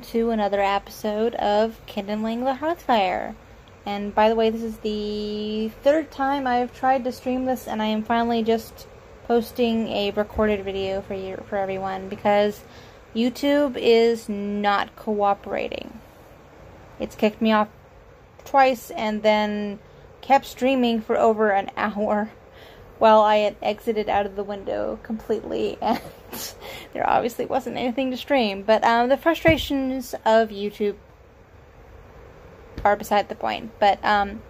to another episode of Kindling the Hearthfire. And by the way, this is the third time I've tried to stream this, and I am finally just posting a recorded video for you for everyone because YouTube is not cooperating. It's kicked me off twice and then kept streaming for over an hour while I had exited out of the window completely, and there obviously wasn't anything to stream. But um, the frustrations of YouTube are beside the point. But um,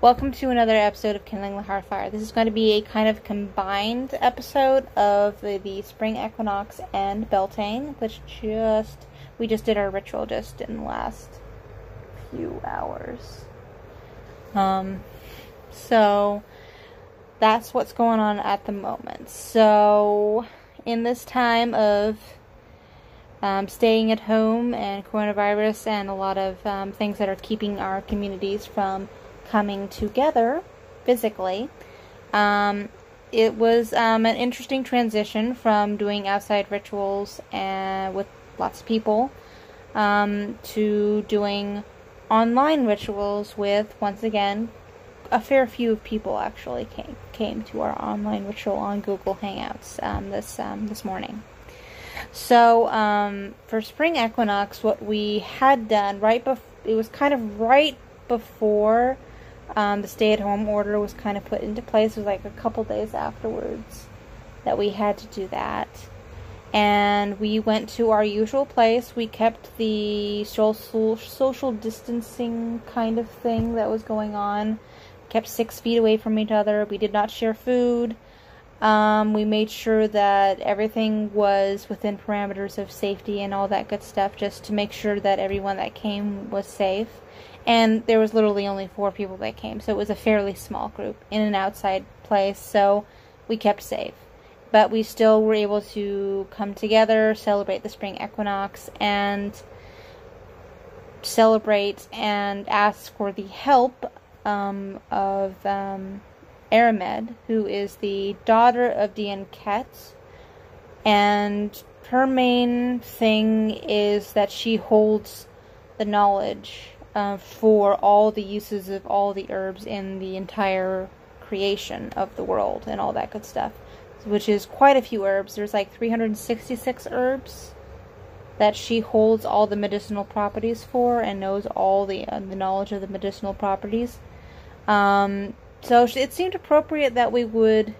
welcome to another episode of Kindling the Hearthfire. This is going to be a kind of combined episode of the, the spring equinox and Beltane, which just we just did our ritual just in the last few hours. Um, so that's what's going on at the moment. So, in this time of um, staying at home and coronavirus and a lot of um, things that are keeping our communities from coming together physically, um, it was um, an interesting transition from doing outside rituals and with lots of people um, to doing online rituals with once again a fair few people actually came came to our online ritual on Google Hangouts um, this um, this morning. So um, for spring equinox, what we had done right before it was kind of right before um, the stay-at-home order was kind of put into place. It was like a couple days afterwards that we had to do that. And we went to our usual place. We kept the social social distancing kind of thing that was going on kept six feet away from each other. We did not share food. Um, we made sure that everything was within parameters of safety and all that good stuff, just to make sure that everyone that came was safe. And there was literally only four people that came, so it was a fairly small group in an outside place, so we kept safe. But we still were able to come together, celebrate the spring equinox, and celebrate and ask for the help um, of um, Airmed, who is the daughter of Dian Cécht, and her main thing is that she holds the knowledge uh, for all the uses of all the herbs in the entire creation of the world and all that good stuff, which is quite a few herbs. There's like 366 herbs that she holds all the medicinal properties for and knows all the uh, the knowledge of the medicinal properties. Um, so it seemed appropriate that we would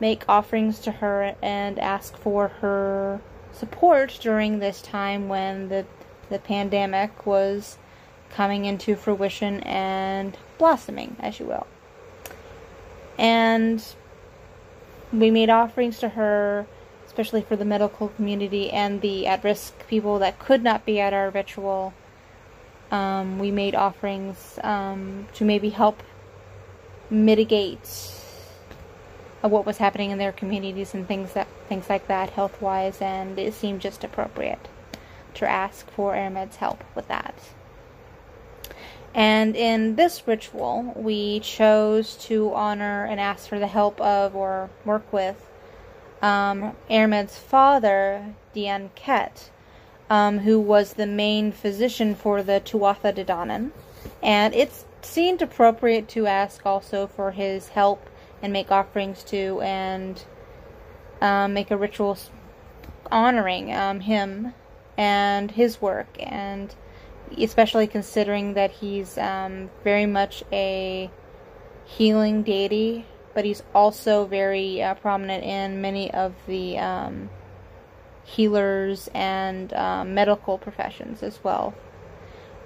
make offerings to her and ask for her support during this time when the the pandemic was coming into fruition and blossoming, as you will. And we made offerings to her, especially for the medical community and the at risk people that could not be at our ritual. Um, we made offerings um, to maybe help mitigate what was happening in their communities and things that things like that health wise and it seemed just appropriate to ask for Airmed's help with that. And in this ritual, we chose to honor and ask for the help of or work with um, father, Dian Cécht, um, who was the main physician for the Tuatha De Danann. And it's seemed appropriate to ask also for his help and make offerings to and um, make a ritual honoring um, him and his work and especially considering that he's um, very much a healing deity but he's also very uh, prominent in many of the um, healers and um, medical professions as well.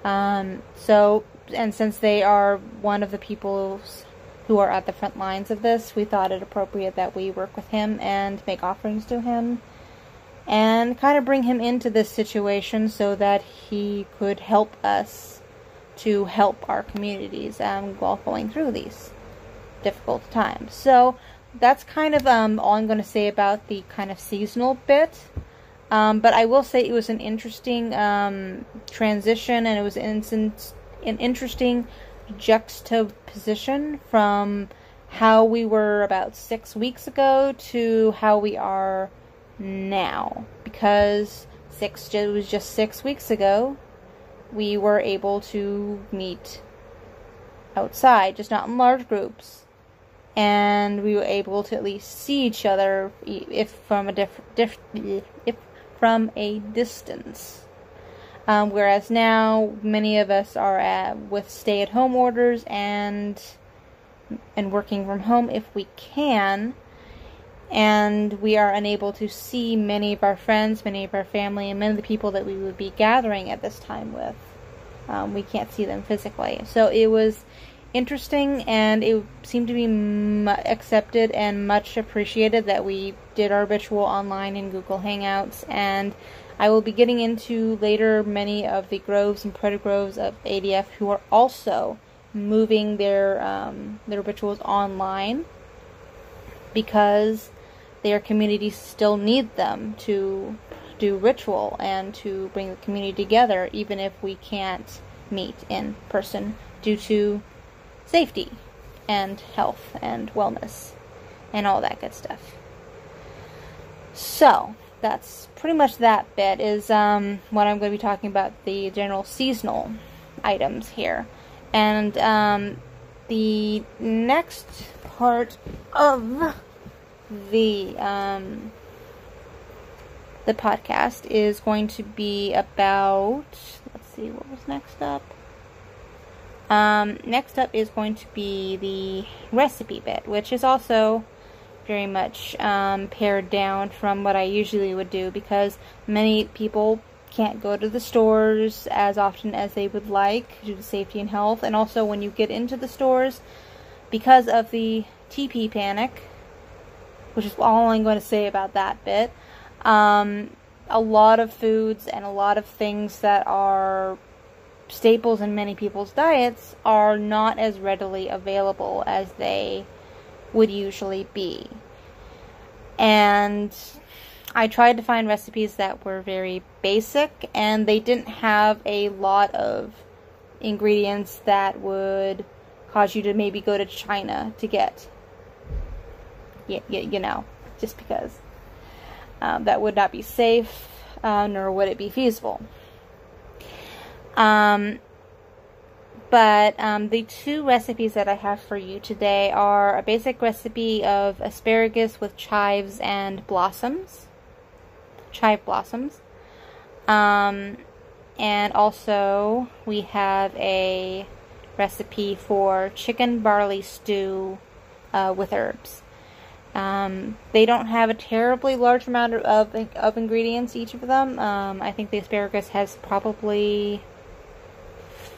Um, so and since they are one of the people who are at the front lines of this, we thought it appropriate that we work with him and make offerings to him and kind of bring him into this situation so that he could help us to help our communities um, while going through these difficult times. So that's kind of um, all I'm going to say about the kind of seasonal bit. Um, but I will say it was an interesting um, transition and it was instant an interesting juxtaposition from how we were about six weeks ago to how we are now. Because six, it was just six weeks ago, we were able to meet outside, just not in large groups. And we were able to at least see each other, if from a diff, diff if from a distance. Um, whereas now, many of us are at, with stay-at-home orders and and working from home if we can, and we are unable to see many of our friends, many of our family, and many of the people that we would be gathering at this time with. Um, we can't see them physically. So it was interesting and it seemed to be m- accepted and much appreciated that we did our ritual online in Google Hangouts. And I will be getting into later many of the groves and protogroves of ADF who are also moving their um, their rituals online because their communities still need them to do ritual and to bring the community together, even if we can't meet in person due to safety and health and wellness and all that good stuff. So, that's pretty much that bit is um, what I'm going to be talking about the general seasonal items here. And um, the next part of the um, the podcast is going to be about. Let's see what was next up. Um, next up is going to be the recipe bit, which is also very much um, pared down from what I usually would do because many people can't go to the stores as often as they would like due to safety and health. And also, when you get into the stores, because of the TP panic, which is all I'm going to say about that bit, um, a lot of foods and a lot of things that are staples in many people's diets are not as readily available as they would usually be. And I tried to find recipes that were very basic and they didn't have a lot of ingredients that would cause you to maybe go to China to get, you, you know, just because. Um, that would not be safe, uh, nor would it be feasible. Um, but um, the two recipes that I have for you today are a basic recipe of asparagus with chives and blossoms, chive blossoms. Um, and also we have a recipe for chicken barley stew uh, with herbs. Um, they don't have a terribly large amount of, of ingredients, each of them. Um, I think the asparagus has probably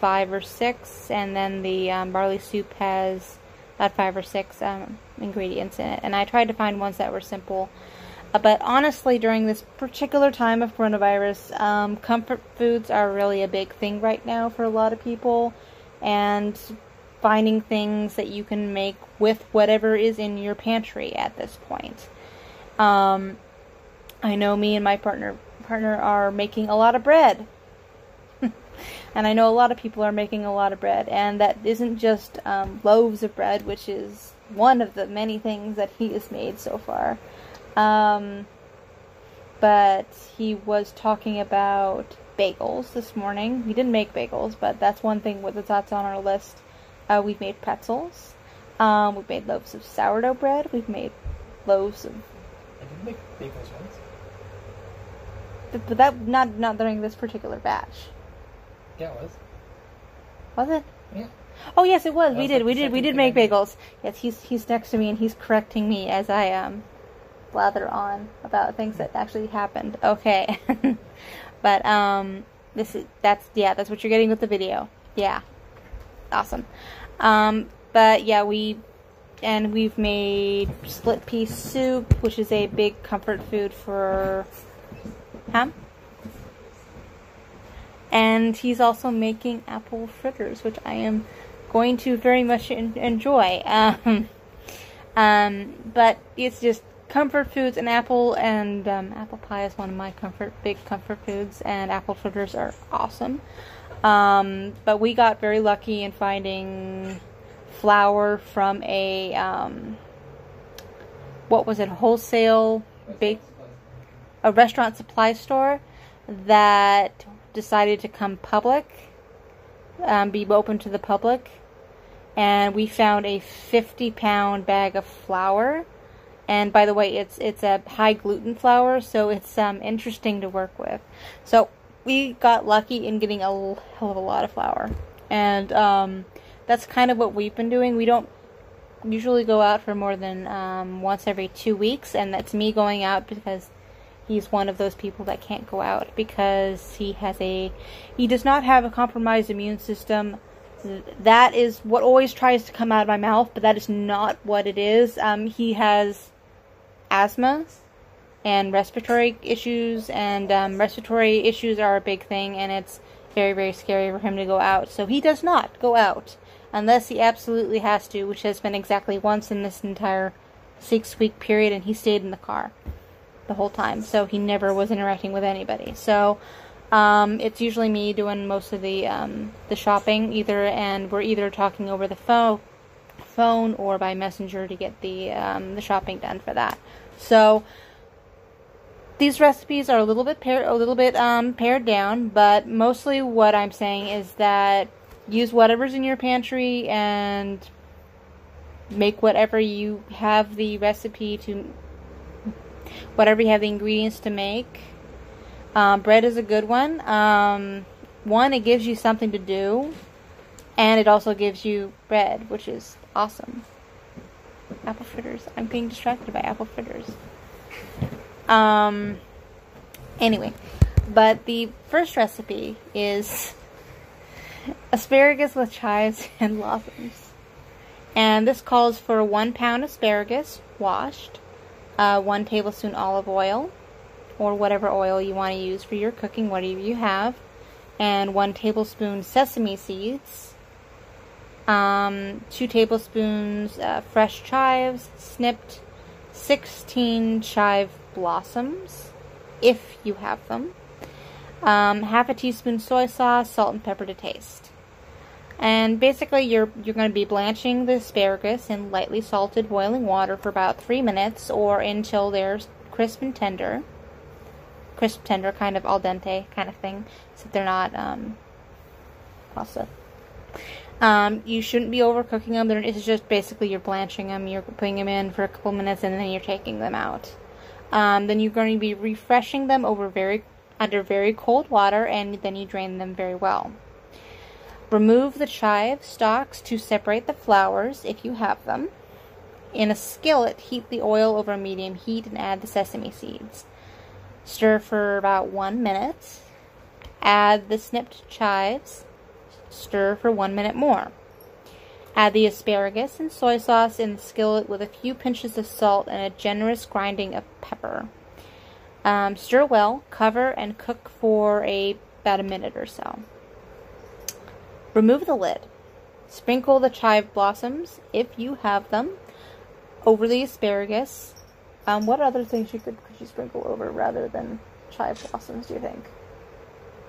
five or six, and then the um, barley soup has about five or six um, ingredients in it. And I tried to find ones that were simple. Uh, but honestly, during this particular time of coronavirus, um, comfort foods are really a big thing right now for a lot of people. And finding things that you can make with whatever is in your pantry at this point. Um, I know me and my partner partner are making a lot of bread and I know a lot of people are making a lot of bread, and that isn't just um, loaves of bread, which is one of the many things that he has made so far. Um, but he was talking about bagels this morning. We didn't make bagels, but that's one thing with the that's on our list. Uh, we've made pretzels. Um, we've made loaves of sourdough bread. We've made loaves of. I did make bagels once. But that not not during this particular batch. Yeah, it was. Was it? Yeah. Oh yes, it was. That we was did. like we did. We did make bagels. Yes, he's he's next to me and he's correcting me as I um blather on about things that actually happened. Okay. but um this is that's yeah, that's what you're getting with the video. Yeah. Awesome. Um but yeah, we and we've made split pea soup, which is a big comfort food for huh? And he's also making apple fritters, which I am going to very much en- enjoy. Um, um, but it's just comfort foods and apple and um, apple pie is one of my comfort big comfort foods, and apple fritters are awesome. Um, but we got very lucky in finding flour from a um, what was it wholesale bake a restaurant supply store that decided to come public, um, be open to the public, and we found a 50 pound bag of flour. And by the way, it's it's a high gluten flour, so it's um, interesting to work with. So we got lucky in getting a hell of a lot of flour, and um, that's kind of what we've been doing. We don't usually go out for more than um, once every two weeks, and that's me going out because he's one of those people that can't go out because he has a he does not have a compromised immune system. That is what always tries to come out of my mouth but that is not what it is. Um, he has asthma and respiratory issues and um, respiratory issues are a big thing and it's very very scary for him to go out. So he does not go out unless he absolutely has to which has been exactly once in this entire six week period and he stayed in the car the whole time, so he never was interacting with anybody. So um, it's usually me doing most of the um, the shopping, either, and we're either talking over the phone, phone or by messenger to get the um, the shopping done for that. So these recipes are a little bit pared, a little bit um, pared down, but mostly what I'm saying is that use whatever's in your pantry and make whatever you have the recipe to whatever you have the ingredients to make. Um, bread is a good one. Um, one, it gives you something to do, and it also gives you bread, which is awesome. Apple fritters. I'm being distracted by apple fritters. Um, anyway, but the first recipe is asparagus with chives and blossoms. And this calls for one pound asparagus, washed, uh, one tablespoon olive oil, or whatever oil you want to use for your cooking, whatever you have, and one tablespoon sesame seeds, um, two tablespoons uh, fresh chives, snipped, 16 chive blossoms, if you have them, um, half a teaspoon soy sauce, salt and pepper to taste. And basically, you're you're going to be blanching the asparagus in lightly salted boiling water for about three minutes, or until they're crisp and tender. Crisp, tender, kind of al dente kind of thing, so they're not um, pasta. Um, you shouldn't be overcooking them. It's just basically you're blanching them. You're putting them in for a couple minutes, and then you're taking them out. Um, then you're going to be refreshing them over very under very cold water, and then you drain them very well. Remove the chive stalks to separate the flowers if you have them. In a skillet, heat the oil over medium heat and add the sesame seeds. Stir for about one minute. Add the snipped chives. Stir for one minute more. Add the asparagus and soy sauce in the skillet with a few pinches of salt and a generous grinding of pepper. Um, stir well, cover, and cook for a, about a minute or so. Remove the lid. Sprinkle the chive blossoms, if you have them, over the asparagus. Um, what other things you could, could you sprinkle over rather than chive blossoms, do you think?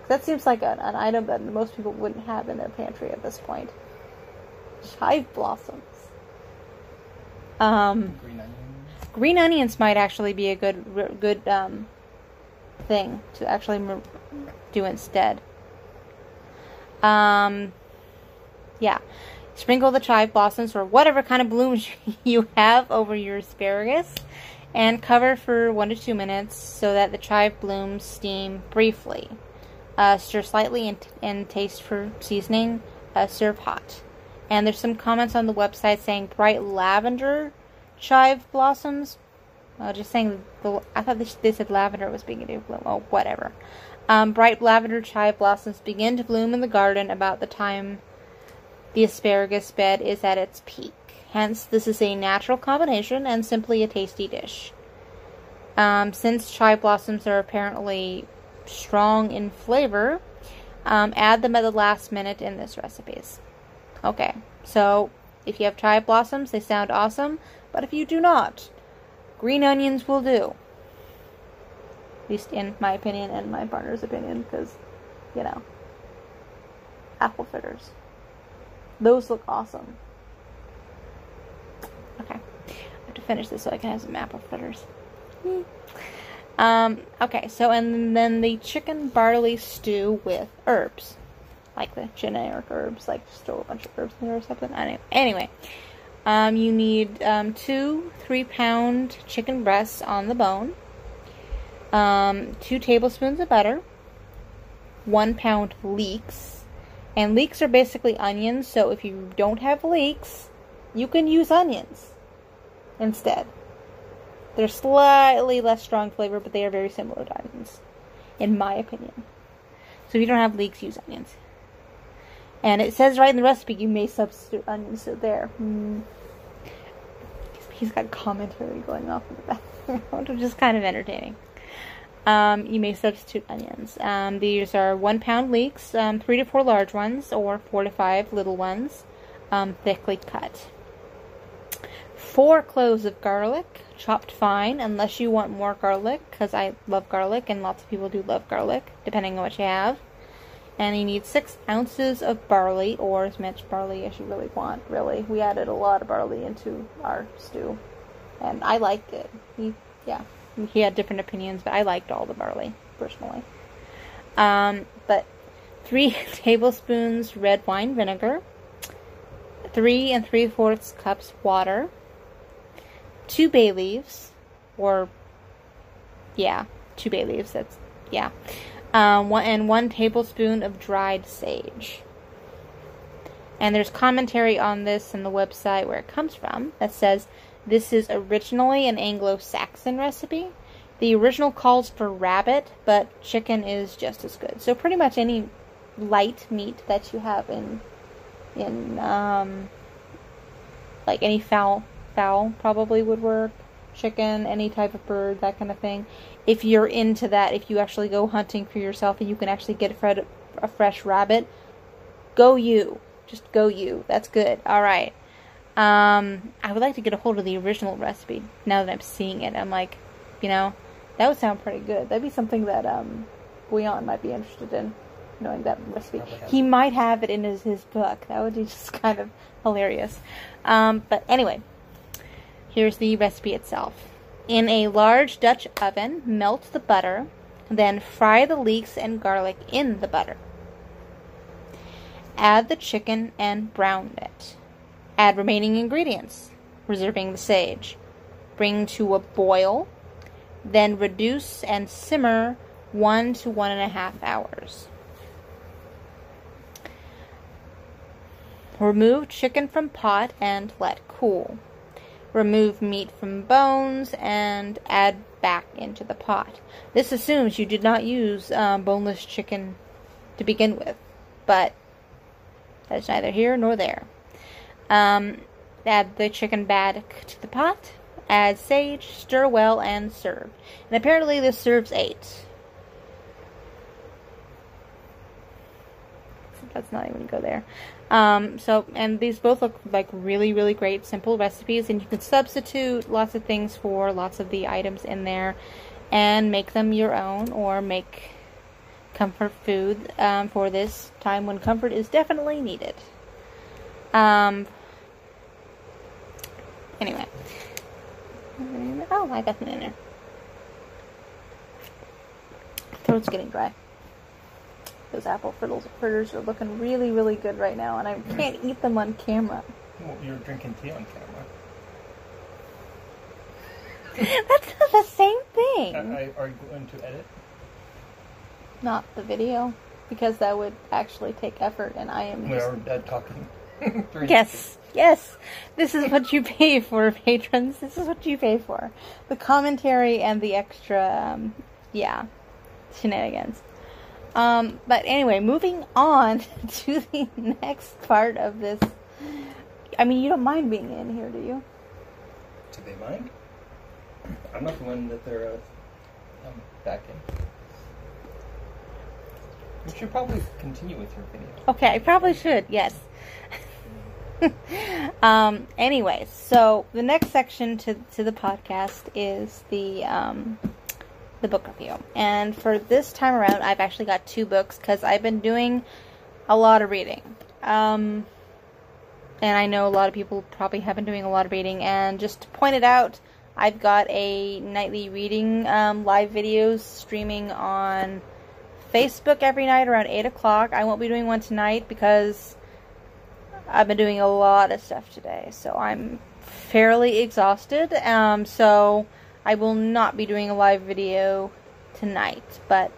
That seems like an, an item that most people wouldn't have in their pantry at this point. Chive blossoms. Um, green onions. Green onions might actually be a good good um, thing to actually do instead. Um, yeah. Sprinkle the chive blossoms or whatever kind of blooms you have over your asparagus and cover for one to two minutes so that the chive blooms steam briefly. Uh, stir slightly and, and, taste for seasoning. Uh, serve hot. And there's some comments on the website saying bright lavender chive blossoms. Uh, just saying, the, I thought they said lavender was beginning to bloom. Oh, whatever. Um, bright lavender chive blossoms begin to bloom in the garden about the time the asparagus bed is at its peak. Hence, this is a natural combination and simply a tasty dish. Um, since chive blossoms are apparently strong in flavor, um, add them at the last minute in this recipe. Okay, so if you have chive blossoms, they sound awesome, but if you do not, green onions will do least in my opinion and my partner's opinion, because, you know, apple fritters. Those look awesome. Okay. I have to finish this so I can have some apple fritters. Um, okay, so and then the chicken barley stew with herbs. Like the generic herbs, like just a bunch of herbs in there or something. Anyway, anyway um, you need um, two three pound chicken breasts on the bone, um, two tablespoons of butter, one pound leeks. And leeks are basically onions, so if you don't have leeks, you can use onions instead. They're slightly less strong flavor, but they are very similar to onions, in my opinion. So if you don't have leeks, use onions. And it says right in the recipe you may substitute onions, so there. Mm. He's got commentary going off in the background, which is kind of entertaining. Um, you may substitute onions. Um, these are one pound leeks, um, three to four large ones, or four to five little ones, um, thickly cut. Four cloves of garlic, chopped fine, unless you want more garlic, because I love garlic, and lots of people do love garlic, depending on what you have. And you need six ounces of barley, or as much barley as you really want, really. We added a lot of barley into our stew, and I liked it. He, yeah, he had different opinions, but I liked all the barley, personally. Um, but three tablespoons red wine vinegar, three and three fourths cups water, two bay leaves, or yeah, two bay leaves. That's yeah, um, one and one tablespoon of dried sage. And there's commentary on this in the website where it comes from that says this is originally an Anglo-Saxon recipe. The original calls for rabbit, but chicken is just as good. So pretty much any light meat that you have in in um, like any fowl fowl probably would work. Chicken any type of bird that kind of thing. If you're into that if you actually go hunting for yourself and you can actually get a, a fresh rabbit go you. Just go you. That's good. All right um, i would like to get a hold of the original recipe now that i'm seeing it i'm like you know that would sound pretty good that'd be something that um Guion might be interested in knowing that recipe. He might have it in his, his book. That would be just kind of hilarious. Um, but anyway, here's the recipe itself. In a large Dutch oven, melt the butter, then fry the leeks and garlic in the butter. Add the chicken and brown it. Add remaining ingredients, reserving the sage. Bring to a boil, then reduce and simmer one to one and a half hours. Remove chicken from pot and let cool. Remove meat from bones and add back into the pot. This assumes you did not use um, boneless chicken to begin with, but that's neither here nor there. Um, add the chicken back to the pot, add sage, stir well, and serve. And apparently this serves eight. Let's not even go there. Um, so, and these both look like really, really great, simple recipes, and you can substitute lots of things for lots of the items in there and make them your own or make comfort food um, for this time when comfort is definitely needed. Um, anyway. Oh, I got them in there. Throat's getting dry. Those apple frittles, fritters are looking really, really good right now, and I can't eat them on camera. Well, you're drinking tea on camera. That's not the same thing. I, I, are you going to edit? Not the video, because that would actually take effort, and I am We just... are dead talking. Yes, yes. This is what you pay for, patrons. This is what you pay for. The commentary and the extra, um, yeah, shenanigans. Um, but anyway, moving on to the next part of this. I mean, you don't mind being in here, do you? Do they mind? I'm not the one that they're uh, um, back in. You should probably continue with your video. Okay, I probably should, yes. um, anyway, so the next section to, to the podcast is the, um, the book review. And for this time around, I've actually got two books because I've been doing a lot of reading. Um, and I know a lot of people probably have been doing a lot of reading. And just to point it out, I've got a nightly reading um, live videos streaming on Facebook every night around 8 o'clock. I won't be doing one tonight because I've been doing a lot of stuff today. So I'm fairly exhausted. Um, so I will not be doing a live video tonight. But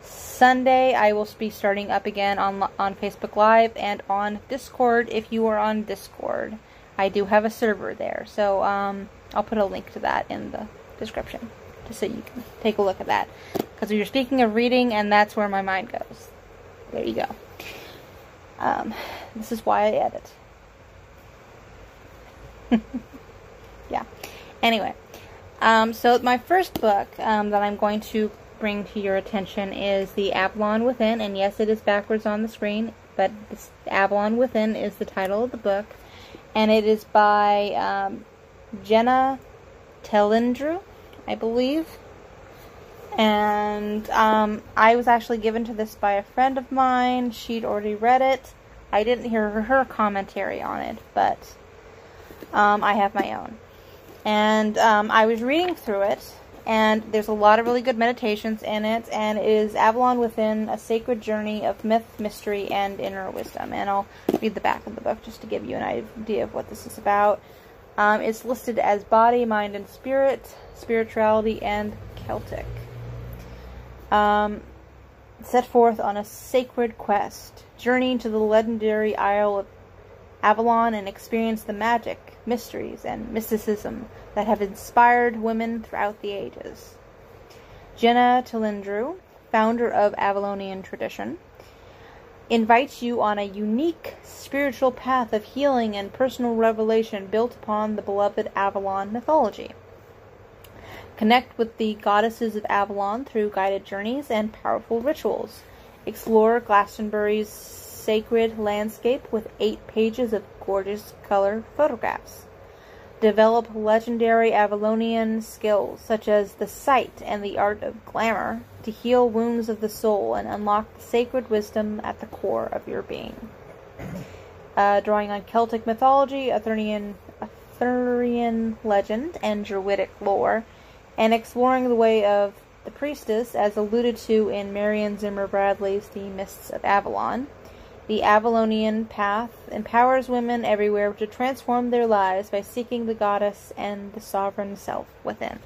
Sunday I will be starting up again on, on Facebook Live and on Discord if you are on Discord. I do have a server there. So um, I'll put a link to that in the description just so you can take a look at that. Because you're speaking of reading, and that's where my mind goes. There you go. Um, this is why I edit. yeah. Anyway, um, so my first book um, that I'm going to bring to your attention is The Avalon Within, and yes, it is backwards on the screen, but The Avalon Within is the title of the book, and it is by um, Jhenah Telyndru, I believe. And um, I was actually given to this by a friend of mine. She'd already read it. I didn't hear her commentary on it, but um, I have my own. And um, I was reading through it, and there's a lot of really good meditations in it, and it is Avalon Within, a sacred journey of myth, mystery, and inner wisdom. And I'll read the back of the book just to give you an idea of what this is about. Um, it's listed as body, mind, and spirit, spirituality, and Celtic. Um, set forth on a sacred quest, journey to the legendary Isle of Avalon and experience the magic, mysteries, and mysticism that have inspired women throughout the ages. Jhenah Telyndru, founder of Avalonian tradition, invites you on a unique spiritual path of healing and personal revelation built upon the beloved Avalon mythology. Connect with the goddesses of Avalon through guided journeys and powerful rituals. Explore Glastonbury's sacred landscape with eight pages of gorgeous color photographs. Develop legendary Avalonian skills such as the sight and the art of glamour to heal wounds of the soul and unlock the sacred wisdom at the core of your being. Uh, drawing on Celtic mythology, Arthurian, Arthurian legend, and Druidic lore, and exploring the way of the priestess, as alluded to in Marion Zimmer Bradley's The Mists of Avalon. The Avalonian path empowers women everywhere to transform their lives by seeking the goddess and the sovereign self within.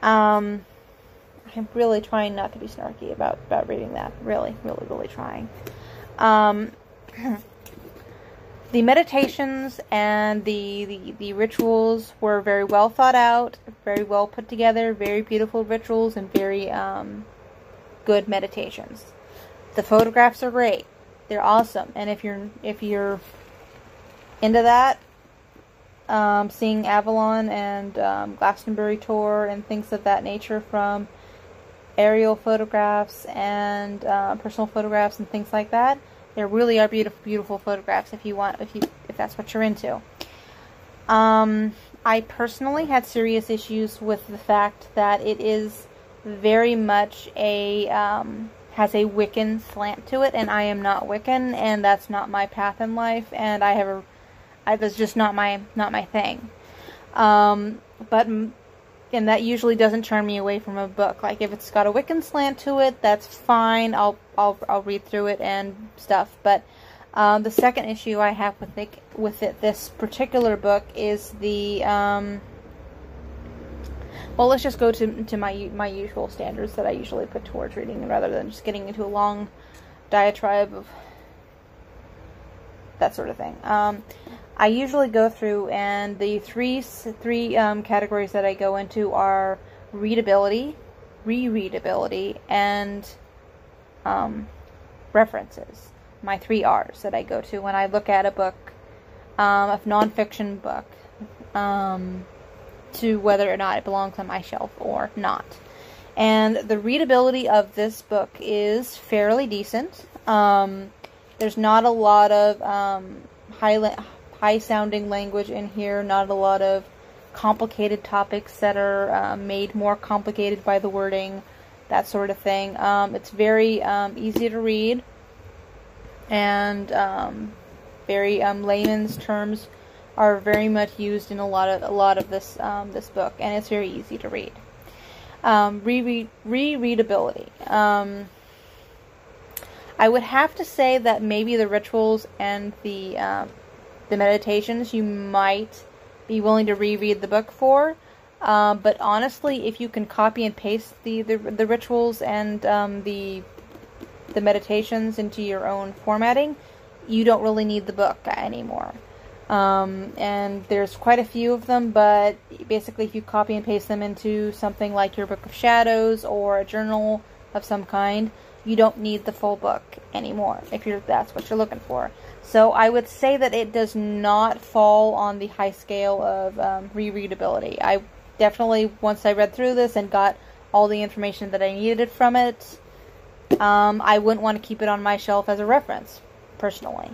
Um, I'm really trying not to be snarky about, about reading that. Really, really, really trying. Um, the meditations and the, the, the rituals were very well thought out, very well put together, very beautiful rituals, and very um, good meditations. The photographs are great. They're awesome. And if you're if you're into that, um, seeing Avalon and um, Glastonbury Tor and things of that nature from aerial photographs and uh, personal photographs and things like that. There really are beautiful, beautiful photographs if you want, if you, if that's what you're into. Um, I personally had serious issues with the fact that it is very much a um, has a Wiccan slant to it, and I am not Wiccan, and that's not my path in life, and I have a, I, that's just not my not my thing. Um, but and that usually doesn't turn me away from a book. Like if it's got a Wiccan slant to it, that's fine. I'll I'll I'll read through it and stuff. But um, the second issue I have with it with it this particular book is the um, well, let's just go to to my my usual standards that I usually put towards reading, rather than just getting into a long diatribe of that sort of thing. Um, I usually go through, and the three three um, categories that I go into are readability, rereadability, and um, references. My three R's that I go to when I look at a book, um, a nonfiction book, um, to whether or not it belongs on my shelf or not. And the readability of this book is fairly decent. Um, there's not a lot of um, high sounding language in here, not a lot of complicated topics that are uh, made more complicated by the wording, that sort of thing. Um, it's very um, easy to read and um, very um, layman's terms are very much used in a lot of a lot of this um, this book, and it's very easy to read. Reread rereadability. I would have to say that maybe the rituals and the the meditations you might be willing to reread the book for. Uh, but honestly, if you can copy and paste the the, the rituals and um, the the meditations into your own formatting, you don't really need the book anymore. Um, and there's quite a few of them, but basically, if you copy and paste them into something like your Book of Shadows or a journal of some kind, you don't need the full book anymore if you're that's what you're looking for. So I would say that it does not fall on the high scale of um, rereadability. I definitely once I read through this and got all the information that I needed from it, um, I wouldn't want to keep it on my shelf as a reference, personally.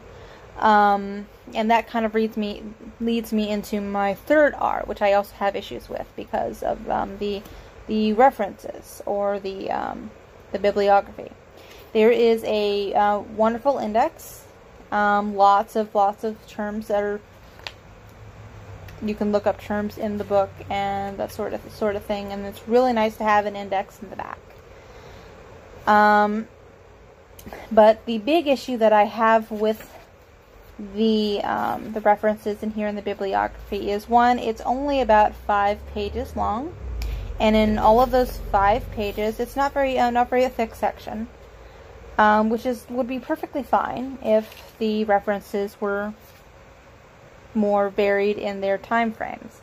Um, and that kind of leads me leads me into my third R, which I also have issues with because of um, the the references or the um, the bibliography. There is a uh, wonderful index, um, lots of lots of terms that are you can look up terms in the book and that sort of sort of thing, and it's really nice to have an index in the back. Um, but the big issue that I have with the um, the references in here in the bibliography is one, it's only about five pages long, and in all of those five pages, it's not very uh, not very a thick section, um, which is would be perfectly fine if the references were more varied in their time frames.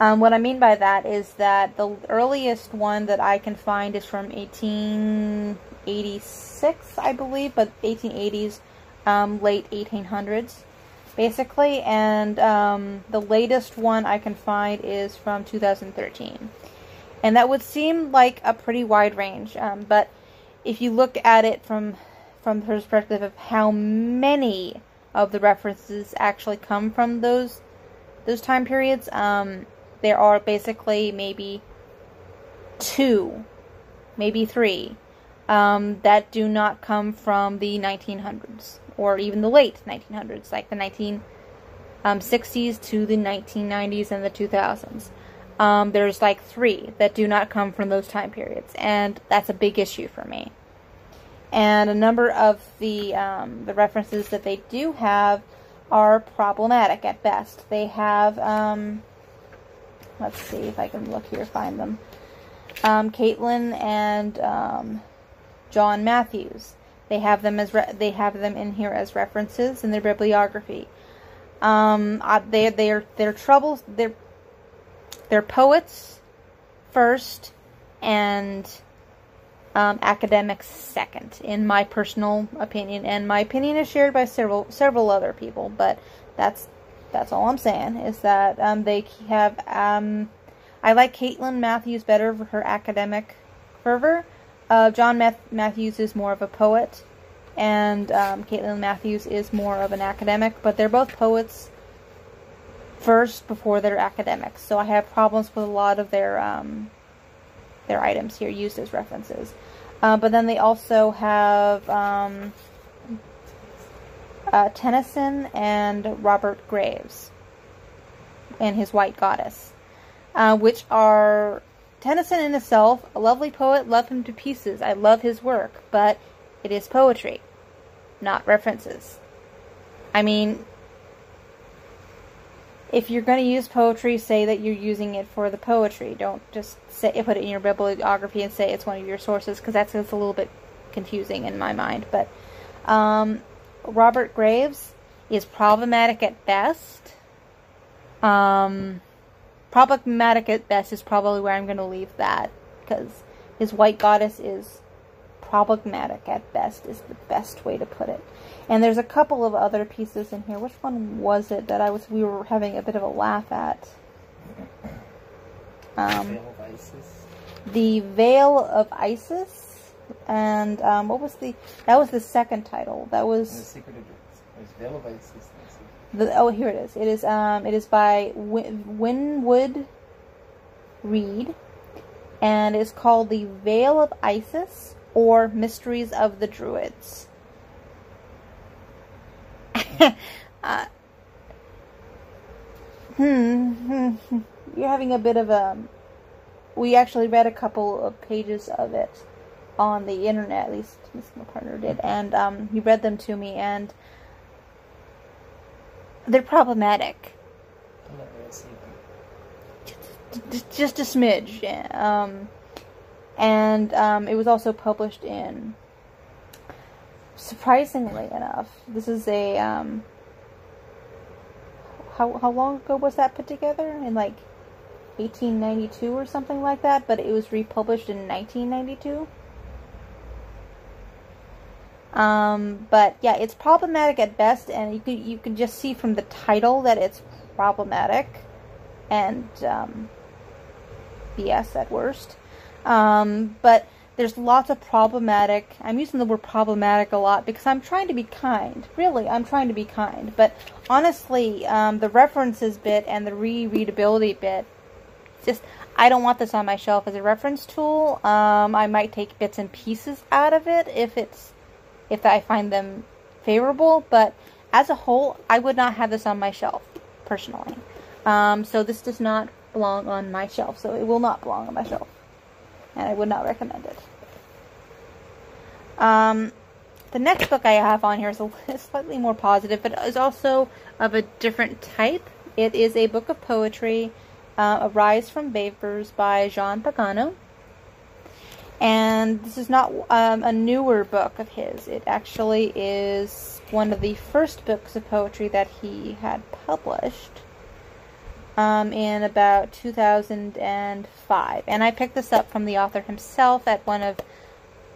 Um, what I mean by that is that the earliest one that I can find is from 1886, I believe, but 1880s um, late 1800s, basically, and um, the latest one I can find is from 2013. And that would seem like a pretty wide range, um, but if you look at it from from the perspective of how many of the references actually come from those those time periods, um, there are basically maybe two, maybe three, um, that do not come from the 1900s or even the late 1900s, like the 1960s um, to the 1990s and the 2000s. Um, there's like three that do not come from those time periods, and that's a big issue for me. And a number of the um, the references that they do have are problematic at best. They have, um, let's see if I can look here, find them. Um, Caitlin and um, John Matthews. They have them as they have them in here as references in their bibliography. Um, they they're they're troubles. They're they're poets first, and um, academics second, in my personal opinion. And my opinion is shared by several several other people. But that's that's all I'm saying is that um, they have. Um, I like Caitlin Matthews better for her academic fervor. Uh, John Math- Matthews is more of a poet, and um, Caitlin Matthews is more of an academic, but they're both poets first before they're academics. So I have problems with a lot of their um, their items here used as references. Uh, but then they also have um, uh, Tennyson and Robert Graves and his White Goddess, uh, which are Tennyson in itself, a lovely poet, love him to pieces. I love his work, but it is poetry, not references. I mean, if you're going to use poetry, say that you're using it for the poetry. Don't just say put it in your bibliography and say it's one of your sources, because that's, that's a little bit confusing in my mind. But um, Robert Graves is problematic at best. Um, problematic at best is probably where I'm going to leave that because his white goddess is problematic at best is the best way to put it. And there's a couple of other pieces in here. Which one was it that I was we were having a bit of a laugh at? Um, the Veil of Isis, and um, what was the? That was the second title. That was. The Secret of Veil of Isis. The, oh, here it is. It is um, it is by Win- Winwood Reade, and it's called The Veil of Isis or Mysteries of the Druids. uh, hmm, you're having a bit of a. We actually read a couple of pages of it on the internet, at least my partner did, and um, he read them to me, and they're problematic. I'm not really seeing. Just, just a smidge. yeah. Um, and um, it was also published in. Surprisingly enough, this is a. Um, how how long ago was that put together? In like 1892 or something like that, but it was republished in 1992. Um, but yeah, it's problematic at best, and you can you can just see from the title that it's problematic, and um, BS at worst. Um, but there's lots of problematic. I'm using the word problematic a lot because I'm trying to be kind. Really, I'm trying to be kind. But honestly, um, the references bit and the rereadability bit, just I don't want this on my shelf as a reference tool. Um, I might take bits and pieces out of it if it's if I find them favorable, but as a whole, I would not have this on my shelf personally. Um, so this does not belong on my shelf, so it will not belong on my shelf, and I would not recommend it. Um, the next book I have on here is a slightly more positive, but is also of a different type. It is a book of poetry, uh, Arise from Vapors by Jean Pagano. And this is not um, a newer book of his. It actually is one of the first books of poetry that he had published um, in about 2005. And I picked this up from the author himself at one of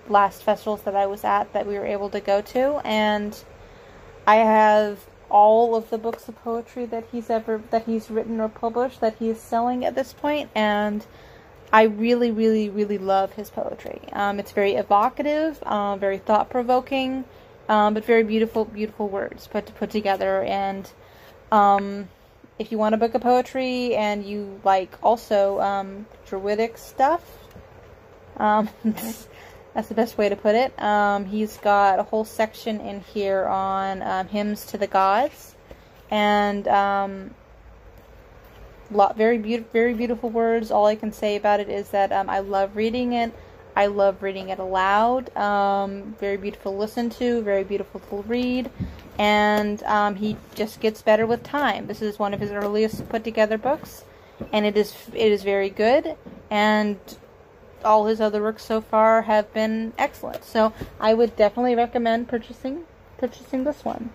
last festivals that I was at that we were able to go to. And I have all of the books of poetry that he's ever that he's written or published that he is selling at this point and I really, really, really love his poetry. Um, it's very evocative, uh, very thought provoking, um, but very beautiful, beautiful words put put together. And um, if you want a book of poetry and you like also um, druidic stuff, um, that's the best way to put it. Um, he's got a whole section in here on hymns to the gods, and lot very beautiful, very beautiful words. All I can say about it is that um, I love reading it. I love reading it aloud. Um, very beautiful to listen to, very beautiful to read, and um, he just gets better with time. This is one of his earliest put together books, and it is it is very good. And all his other works so far have been excellent. So I would definitely recommend purchasing purchasing this one.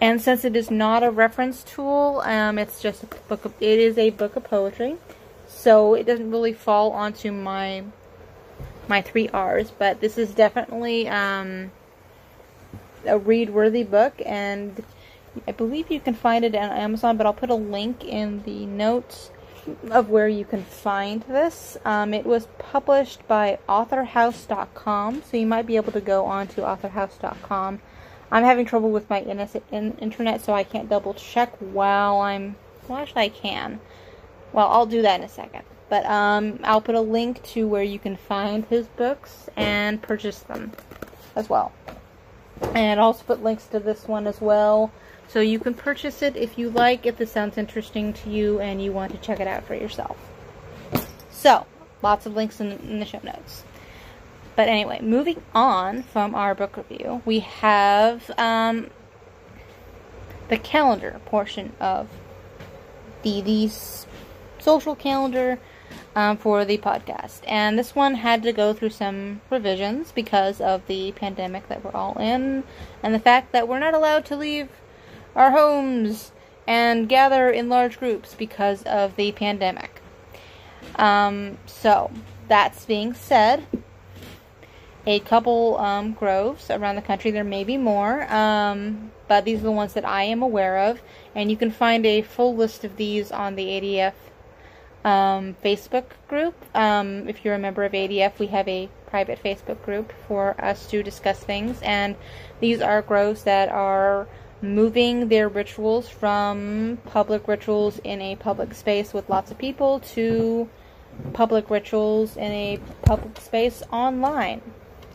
And since it is not a reference tool, um, it's just a book. Of, it is a book of poetry, so it doesn't really fall onto my my three R's. But this is definitely um, a read-worthy book, and I believe you can find it on Amazon. But I'll put a link in the notes of where you can find this. Um, it was published by AuthorHouse.com, so you might be able to go on to AuthorHouse.com I'm having trouble with my internet, so I can't double check while I'm. Well, actually, I can. Well, I'll do that in a second. But um, I'll put a link to where you can find his books and purchase them as well. And I'll also put links to this one as well. So you can purchase it if you like, if this sounds interesting to you and you want to check it out for yourself. So, lots of links in, in the show notes. But anyway, moving on from our book review, we have um, the calendar portion of the the social calendar um, for the podcast, and this one had to go through some revisions because of the pandemic that we're all in, and the fact that we're not allowed to leave our homes and gather in large groups because of the pandemic. Um, so, that's being said, a couple um, groves around the country. There may be more, um, but these are the ones that I am aware of. And you can find a full list of these on the ADF um, Facebook group. Um, if you're a member of ADF, we have a private Facebook group for us to discuss things. And these are groves that are moving their rituals from public rituals in a public space with lots of people to public rituals in a public space online.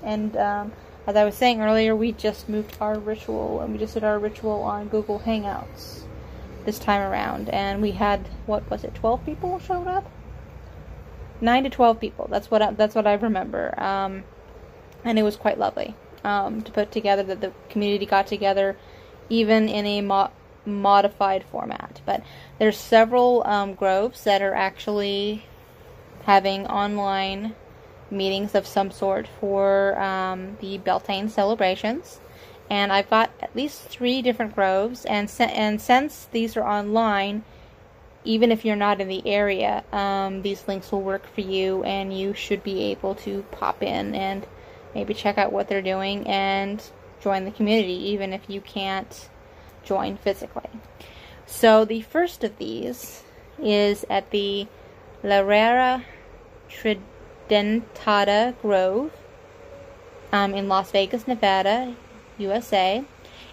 And um, as I was saying earlier, we just moved our ritual and we just did our ritual on Google Hangouts. This time around, and we had what was it, twelve people showed up? Nine to twelve people. That's what I, that's what I remember, um, and it was quite lovely um, to put together. That the community got together, even in a mo- modified format. But there's several um, groves that are actually having online meetings of some sort for um, the Beltane celebrations and I've got at least three different groves. And and since these are online, even if you're not in the area, um, these links will work for you, and you should be able to pop in and maybe check out what they're doing and join the community, even if you can't join physically. So the first of these is at the Larrea Tridentata Grove um, in Las Vegas, Nevada. USA.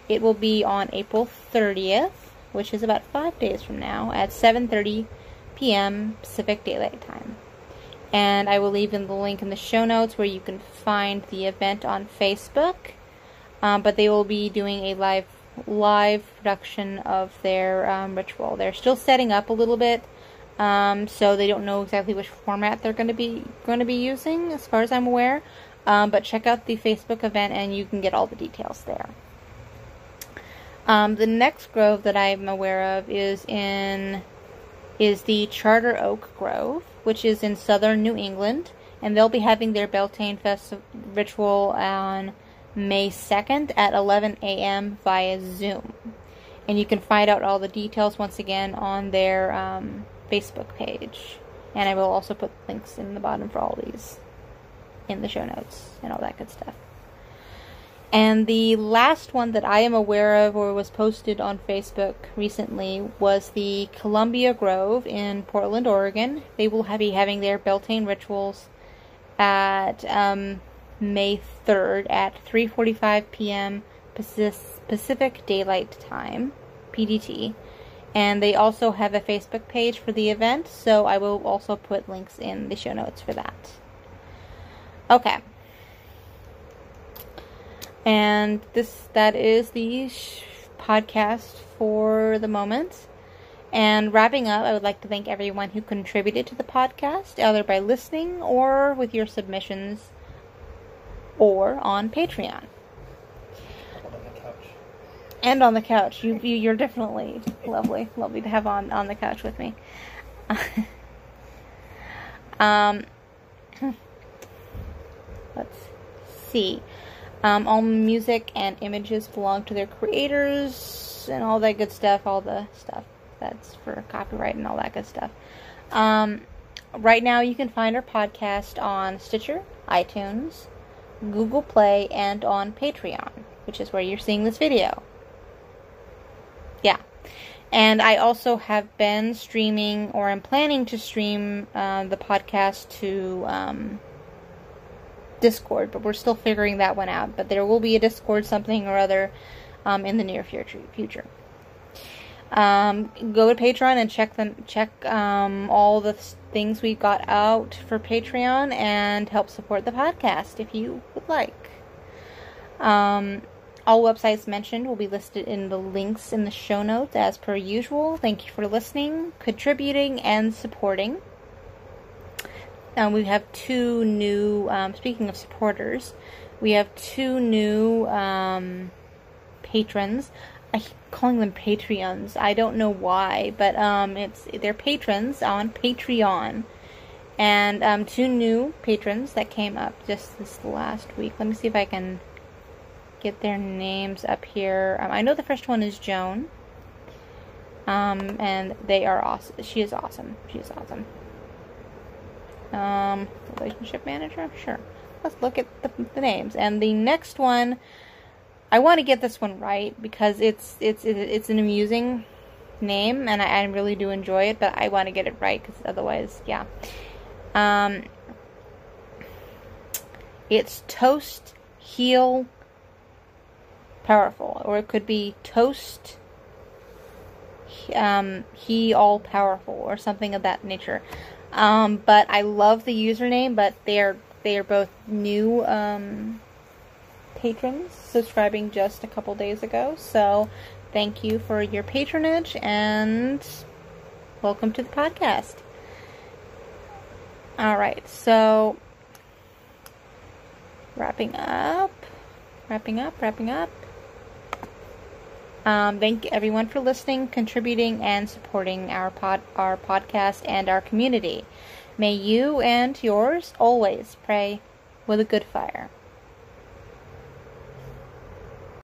It will be on April 30th, which is about five days from now, at 7:30 p.m. Pacific Daylight Time. And I will leave in the link in the show notes where you can find the event on Facebook. Um, but they will be doing a live live production of their um, ritual. They're still setting up a little bit, um, so they don't know exactly which format they're going to be going to be using, as far as I'm aware. Um, but check out the Facebook event and you can get all the details there. Um, the next grove that I'm aware of is in is the Charter Oak Grove, which is in southern New England, and they'll be having their Beltane Fest ritual on May 2nd at 11 a.m. via Zoom. And you can find out all the details once again on their um, Facebook page. And I will also put links in the bottom for all these in the show notes and all that good stuff. And the last one that I am aware of or was posted on Facebook recently was the Columbia Grove in Portland, Oregon. They will be having their Beltane rituals at um, May 3rd at 3:45 p.m. Pacific Daylight Time, PDT. And they also have a Facebook page for the event, so I will also put links in the show notes for that. Okay. And this that is the podcast for the moment. And wrapping up, I would like to thank everyone who contributed to the podcast, either by listening or with your submissions or on Patreon. And on the couch. You, you you're definitely lovely. Lovely to have on on the couch with me. um Let's see. Um, all music and images belong to their creators and all that good stuff, all the stuff that's for copyright and all that good stuff. Um, right now, you can find our podcast on Stitcher, iTunes, Google Play, and on Patreon, which is where you're seeing this video. Yeah. And I also have been streaming, or am planning to stream uh, the podcast to. Um, Discord, but we're still figuring that one out. But there will be a Discord something or other um, in the near future. Um, go to Patreon and check them. Check um, all the things we've got out for Patreon and help support the podcast if you would like. Um, all websites mentioned will be listed in the links in the show notes as per usual. Thank you for listening, contributing, and supporting. Um, we have two new, um, speaking of supporters, we have two new um, patrons. I keep calling them Patreons. I don't know why, but um, it's they're patrons on Patreon. And um, two new patrons that came up just this last week. Let me see if I can get their names up here. Um, I know the first one is Joan. And they are awesome. She is awesome. She is awesome. Um, relationship manager? Sure. Let's look at the, the names. And the next one, I want to get this one right because it's it's it's an amusing name and I, I really do enjoy it, but I want to get it right because otherwise, yeah. Um, it's toast, heal, powerful, or it could be toast, um, he all powerful, or something of that nature. Um, but I love the username, but they are they are both new um, patrons subscribing just a couple days ago. So thank you for your patronage and welcome to the podcast. All right, so wrapping up, wrapping up, wrapping up. Um, thank everyone for listening, contributing, and supporting our pod, our podcast and our community. May you and yours always pray with a good fire.